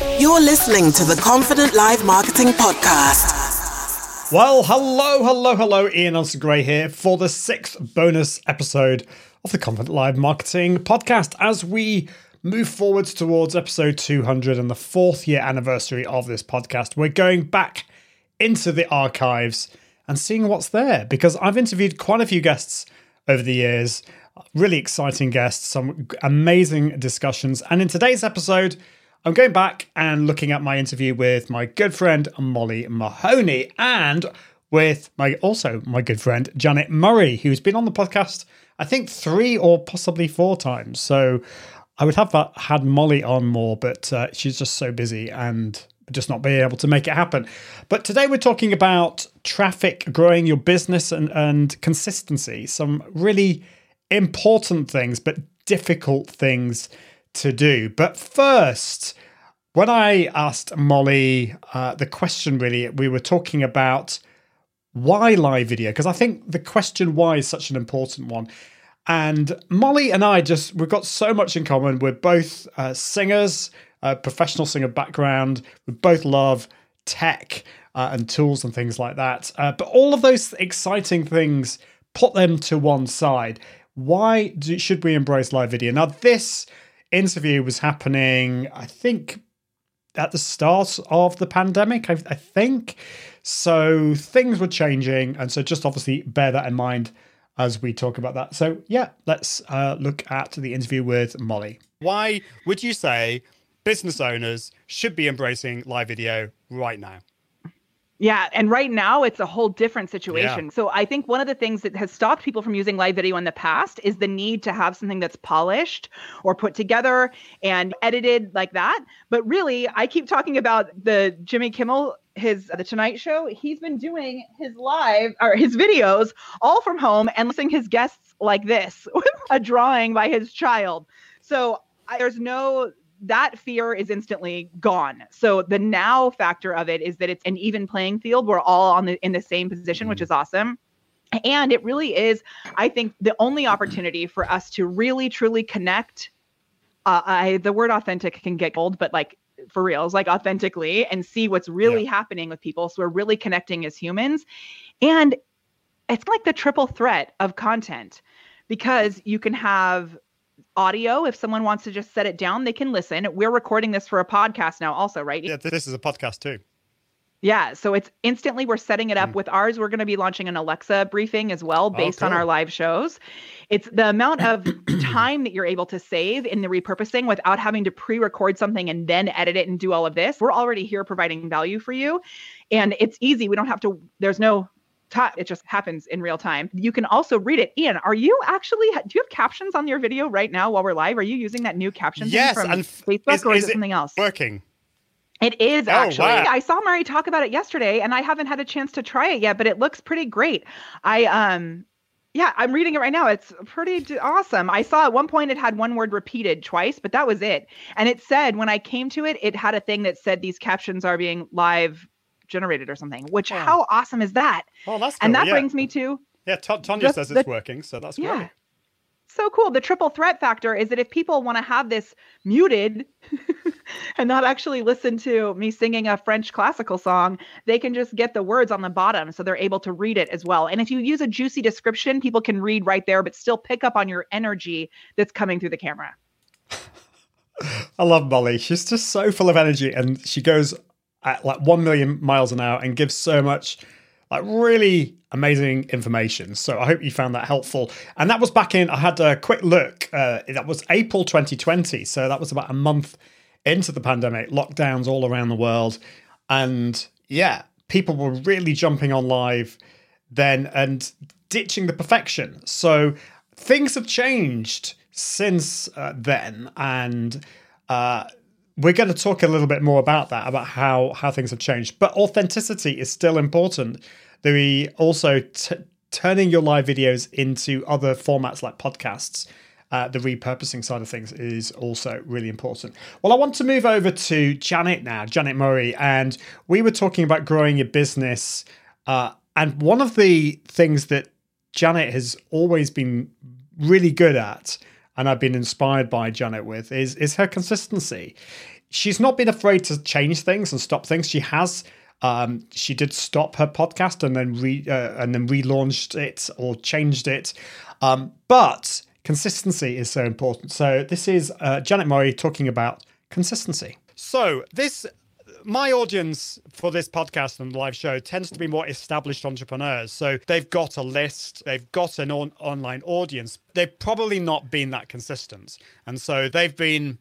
You're listening to the Confident Live Marketing Podcast. Well, hello, hello, hello. Ian Anderson Gray here for the sixth bonus episode of the Confident Live Marketing Podcast as we move forwards towards episode 200 and the fourth year anniversary of this podcast. We're going back into the archives and seeing what's there because I've interviewed quite a few guests over the years, really exciting guests, some amazing discussions. And in today's episode, I'm going back and looking at my interview with my good friend Molly Mahoney and with my also my good friend Janet Murray, who's been on the podcast, I think three or possibly four times. So I would have had Molly on more, but uh, she's just so busy and just not being able to make it happen. But today we're talking about traffic, growing your business, and, and consistency. Some really important things, but difficult things to do. But first, when I asked Molly uh, the question, really, we were talking about why live video, because I think the question why is such an important one. And Molly and I just, we've got so much in common. We're both uh, singers, uh, professional singer background. We both love tech uh, and tools and things like that. Uh, but all of those exciting things, put them to one side. Why do, should we embrace live video? Now, this interview was happening, I think, at the start of the pandemic, I, I think. So things were changing. And so just obviously bear that in mind as we talk about that. So, yeah, let's uh, look at the interview with Molly. Why would you say business owners should be embracing live video right now? Yeah, and right now it's a whole different situation. Yeah. So I think one of the things that has stopped people from using live video in the past is the need to have something that's polished or put together and edited like that. But really, I keep talking about the Jimmy Kimmel his the Tonight Show. He's been doing his live or his videos all from home and listening his guests like this with a drawing by his child. So I, there's no that fear is instantly gone. So the now factor of it is that it's an even playing field. We're all on the in the same position, mm-hmm. which is awesome. And it really is, I think, the only opportunity for us to really truly connect. Uh, I the word authentic can get old, but like for reals, like authentically, and see what's really yeah. happening with people. So we're really connecting as humans, and it's like the triple threat of content because you can have audio. If someone wants to just set it down, they can listen. We're recording this for a podcast now, also, right? Yeah, this is a podcast too. Yeah, so it's instantly we're setting it up mm. with ours. We're going to be launching an Alexa briefing as well based oh, cool. on our live shows. It's the amount of time that you're able to save in the repurposing without having to pre-record something and then edit it and do all of this. We're already here providing value for you. And it's easy. We don't have to there's no it just happens in real time. You can also read it. Ian, are you actually do you have captions on your video right now while we're live? Are you using that new caption yes, from and Facebook is, or is, is it something else? Working. It is oh, actually. Wow. I saw Mari talk about it yesterday and I haven't had a chance to try it yet, but it looks pretty great. I um yeah, I'm reading it right now. It's pretty awesome. I saw at one point it had one word repeated twice, but that was it. And it said when I came to it, it had a thing that said these captions are being live generated or something. Which oh. how awesome is that? Oh, that's cool. And that yeah. brings me to yeah. T- Tonya says it's the, working, so that's yeah. great. So cool. The triple threat factor is that if people want to have this muted and not actually listen to me singing a French classical song, they can just get the words on the bottom so they're able to read it as well. And if you use a juicy description, people can read right there, but still pick up on your energy that's coming through the camera. I love Molly. She's just so full of energy and she goes at like 1 million miles an hour and gives so much like really amazing information. So I hope you found that helpful. And that was back in, I had a quick look. Uh, that was April 2020. So that was about a month into the pandemic, lockdowns all around the world. And yeah, people were really jumping on live then and ditching the perfection. So things have changed since uh, then. And uh, we're going to talk a little bit more about that, about how how things have changed. But authenticity is still important. The also t- turning your live videos into other formats like podcasts. Uh, the repurposing side of things is also really important. Well, I want to move over to Janet now, Janet Murray, and we were talking about growing your business. Uh, and one of the things that Janet has always been really good at and I've been inspired by Janet with is is her consistency. she's not been afraid to change things and stop things. She has. Um, she did stop her podcast and then re uh, and then relaunched it or changed it. Um, but consistency is so important. So this is uh, Janet Murray talking about consistency. So this my audience for this podcast and live show tends to be more established entrepreneurs. So they've got a list, they've got an on- online audience. They've probably not been that consistent. And so they've been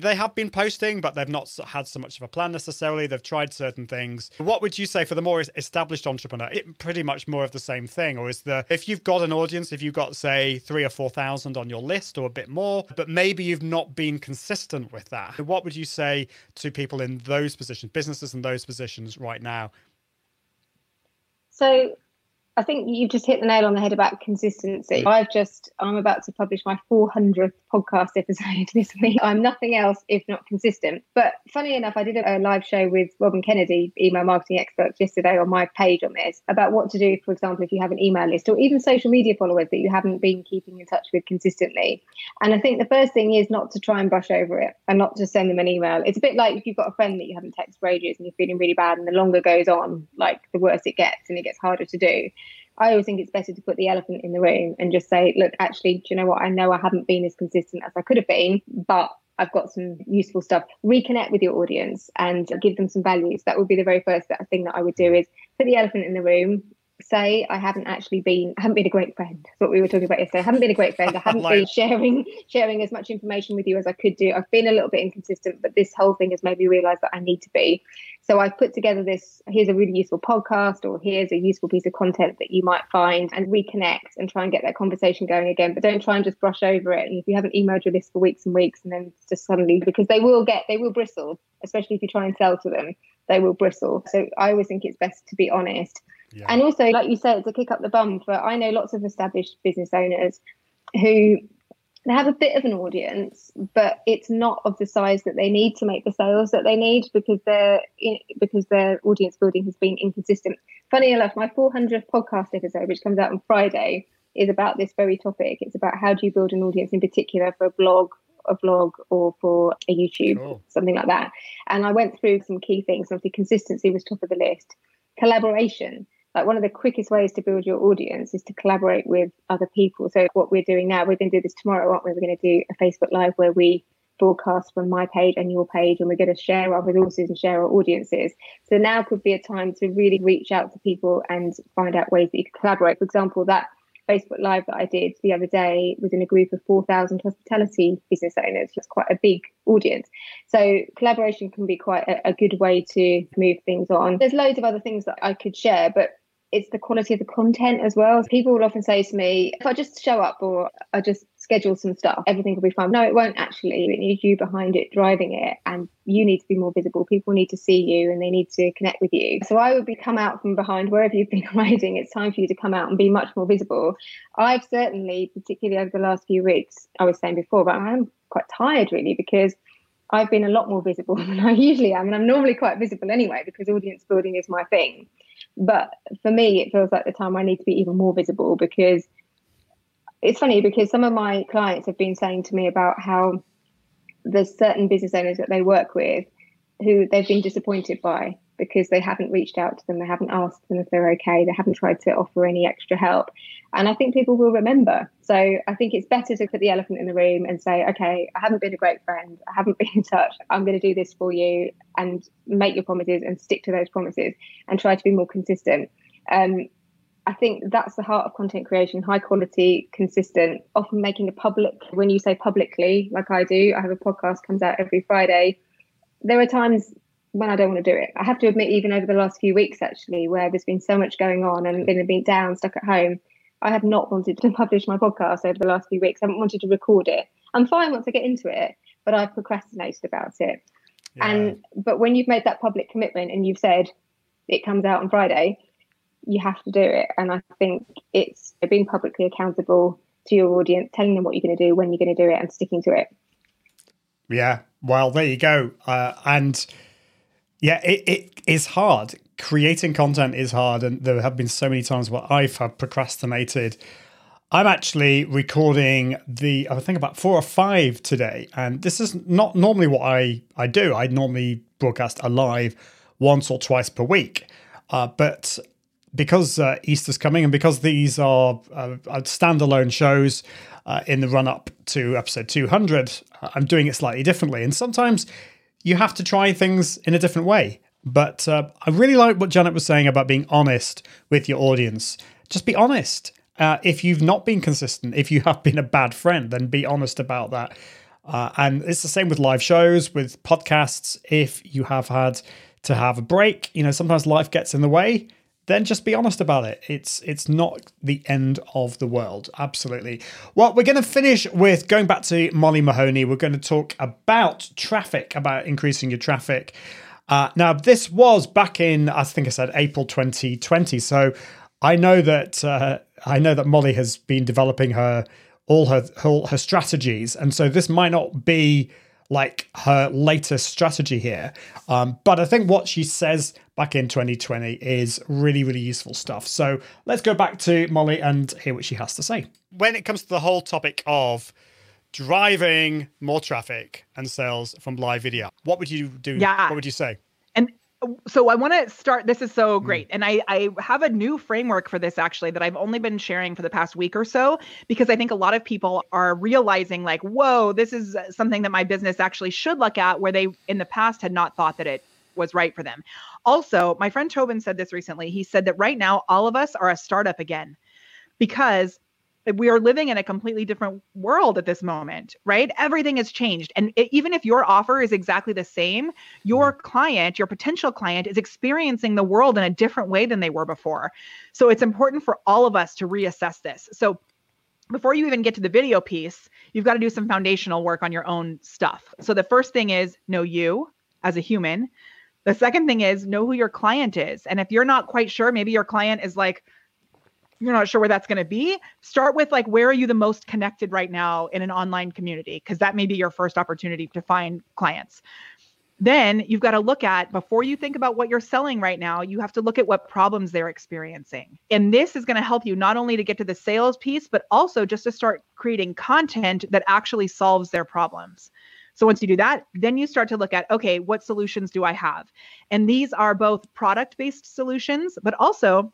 they have been posting, but they've not had so much of a plan necessarily. They've tried certain things. What would you say for the more established entrepreneur? It pretty much more of the same thing, or is the if you've got an audience, if you've got say three or four thousand on your list or a bit more, but maybe you've not been consistent with that. What would you say to people in those positions, businesses in those positions right now? So I think you've just hit the nail on the head about consistency. I've just, I'm about to publish my 400th podcast episode this week. I'm nothing else if not consistent. But funny enough, I did a live show with Robin Kennedy, email marketing expert, yesterday on my page on this about what to do, for example, if you have an email list or even social media followers that you haven't been keeping in touch with consistently. And I think the first thing is not to try and brush over it and not to send them an email. It's a bit like if you've got a friend that you haven't texted for ages and you're feeling really bad, and the longer goes on, like the worse it gets and it gets harder to do. I always think it's better to put the elephant in the room and just say, look, actually, do you know what? I know I haven't been as consistent as I could have been, but I've got some useful stuff. Reconnect with your audience and give them some values. That would be the very first thing that I would do is put the elephant in the room, say I haven't actually been I haven't been a great friend. That's what we were talking about yesterday. I haven't been a great friend. I haven't like, been sharing sharing as much information with you as I could do. I've been a little bit inconsistent, but this whole thing has made me realize that I need to be. So I've put together this here's a really useful podcast or here's a useful piece of content that you might find and reconnect and try and get that conversation going again. But don't try and just brush over it. And if you haven't emailed your list for weeks and weeks and then just suddenly because they will get they will bristle, especially if you try and sell to them, they will bristle. So I always think it's best to be honest yeah. And also, like you said, to kick up the bum for I know lots of established business owners who they have a bit of an audience, but it's not of the size that they need to make the sales that they need because their because their audience building has been inconsistent. Funny enough, my 400th podcast episode, which comes out on Friday, is about this very topic. It's about how do you build an audience in particular for a blog, a vlog, or for a YouTube, cool. something like that. And I went through some key things. Obviously, consistency was top of the list. Collaboration like one of the quickest ways to build your audience is to collaborate with other people. So what we're doing now, we're going to do this tomorrow, aren't we? We're going to do a Facebook Live where we broadcast from my page and your page, and we're going to share our resources and share our audiences. So now could be a time to really reach out to people and find out ways that you can collaborate. For example, that Facebook Live that I did the other day was in a group of 4,000 hospitality business owners. It's quite a big audience. So collaboration can be quite a, a good way to move things on. There's loads of other things that I could share, but it's the quality of the content as well. People will often say to me, if I just show up or I just schedule some stuff, everything will be fine. No, it won't actually. It needs you behind it, driving it, and you need to be more visible. People need to see you and they need to connect with you. So I would be come out from behind wherever you've been hiding. It's time for you to come out and be much more visible. I've certainly, particularly over the last few weeks, I was saying before, but I'm quite tired really because I've been a lot more visible than I usually am. And I'm normally quite visible anyway because audience building is my thing. But for me, it feels like the time I need to be even more visible because it's funny because some of my clients have been saying to me about how there's certain business owners that they work with who they've been disappointed by because they haven't reached out to them, they haven't asked them if they're okay, they haven't tried to offer any extra help. And I think people will remember. So I think it's better to put the elephant in the room and say, okay, I haven't been a great friend, I haven't been in touch, I'm going to do this for you and make your promises and stick to those promises and try to be more consistent. Um, I think that's the heart of content creation high quality, consistent, often making a public. When you say publicly, like I do, I have a podcast comes out every Friday. There are times when I don't want to do it. I have to admit, even over the last few weeks, actually, where there's been so much going on and been been down, stuck at home, I have not wanted to publish my podcast over the last few weeks. I haven't wanted to record it. I'm fine once I get into it, but I've procrastinated about it. Yeah. And but when you've made that public commitment and you've said it comes out on Friday, you have to do it. And I think it's being publicly accountable to your audience, telling them what you're going to do, when you're going to do it, and sticking to it. Yeah. Well, there you go. Uh, and yeah, it, it is hard. Creating content is hard, and there have been so many times where I've had procrastinated. I'm actually recording the, I think about four or five today. And this is not normally what I, I do. I normally broadcast a live once or twice per week. Uh, but because uh, Easter's coming and because these are uh, standalone shows uh, in the run up to episode 200, uh, I'm doing it slightly differently. And sometimes you have to try things in a different way. But uh, I really like what Janet was saying about being honest with your audience. Just be honest. Uh, if you've not been consistent, if you have been a bad friend, then be honest about that. Uh, and it's the same with live shows, with podcasts. If you have had to have a break, you know, sometimes life gets in the way, then just be honest about it. It's it's not the end of the world. Absolutely. Well, we're going to finish with going back to Molly Mahoney. We're going to talk about traffic, about increasing your traffic. Uh, now, this was back in, I think I said April 2020. So I know that uh, I know that Molly has been developing her all her, her her strategies, and so this might not be like her latest strategy here. Um, but I think what she says back in 2020 is really, really useful stuff. So let's go back to Molly and hear what she has to say. When it comes to the whole topic of driving more traffic and sales from live video, what would you do? Yeah. What would you say? So I want to start. This is so mm. great. And I, I have a new framework for this actually that I've only been sharing for the past week or so because I think a lot of people are realizing, like, whoa, this is something that my business actually should look at where they in the past had not thought that it was right for them. Also, my friend Tobin said this recently. He said that right now, all of us are a startup again because we are living in a completely different world at this moment, right? Everything has changed. And it, even if your offer is exactly the same, your mm-hmm. client, your potential client, is experiencing the world in a different way than they were before. So it's important for all of us to reassess this. So before you even get to the video piece, you've got to do some foundational work on your own stuff. So the first thing is know you as a human. The second thing is know who your client is. And if you're not quite sure, maybe your client is like, you're not sure where that's going to be, start with like where are you the most connected right now in an online community because that may be your first opportunity to find clients. Then you've got to look at before you think about what you're selling right now, you have to look at what problems they're experiencing. And this is going to help you not only to get to the sales piece, but also just to start creating content that actually solves their problems. So once you do that, then you start to look at okay, what solutions do I have? And these are both product based solutions, but also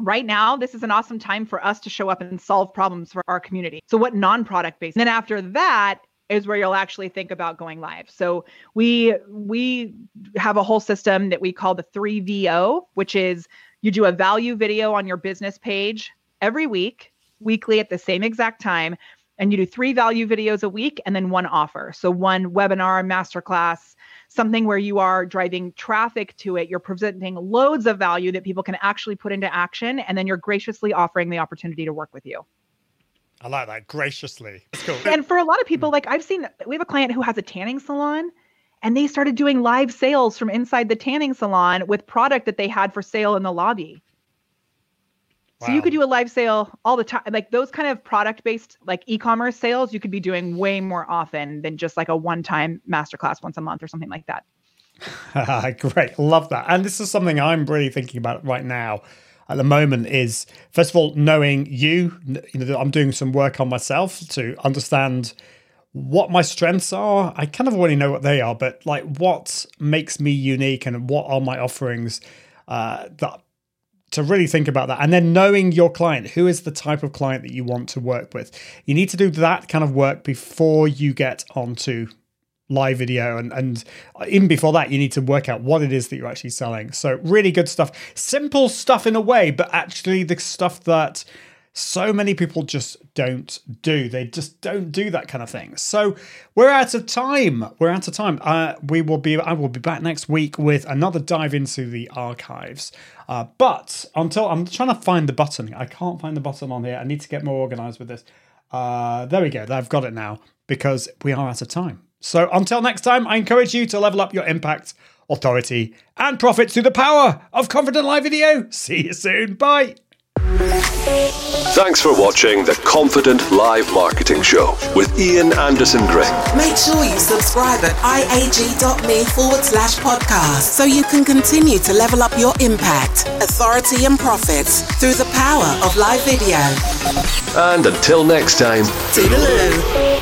right now this is an awesome time for us to show up and solve problems for our community. So what non-product based and then after that is where you'll actually think about going live. So we we have a whole system that we call the 3vo which is you do a value video on your business page every week weekly at the same exact time and you do three value videos a week and then one offer. So one webinar masterclass something where you are driving traffic to it, you're presenting loads of value that people can actually put into action, and then you're graciously offering the opportunity to work with you. I like that graciously. That's cool. And for a lot of people, hmm. like I've seen, we have a client who has a tanning salon and they started doing live sales from inside the tanning salon with product that they had for sale in the lobby. Wow. So you could do a live sale all the time. Like those kind of product based like e-commerce sales, you could be doing way more often than just like a one-time masterclass once a month or something like that. Great. Love that. And this is something I'm really thinking about right now at the moment is first of all knowing you, you know I'm doing some work on myself to understand what my strengths are. I kind of already know what they are, but like what makes me unique and what are my offerings uh, that to really think about that. And then knowing your client who is the type of client that you want to work with. You need to do that kind of work before you get onto live video. And and even before that you need to work out what it is that you're actually selling. So really good stuff. Simple stuff in a way but actually the stuff that so many people just don't do. They just don't do that kind of thing. So we're out of time. We're out of time. Uh, we will be. I will be back next week with another dive into the archives. Uh, but until I'm trying to find the button. I can't find the button on here. I need to get more organized with this. Uh, there we go. I've got it now because we are out of time. So until next time, I encourage you to level up your impact, authority, and profits through the power of confident live video. See you soon. Bye. Thanks for watching the Confident Live Marketing Show with Ian Anderson Gray. Make sure you subscribe at iag.me forward slash podcast so you can continue to level up your impact, authority, and profits through the power of live video. And until next time, Toodaloo.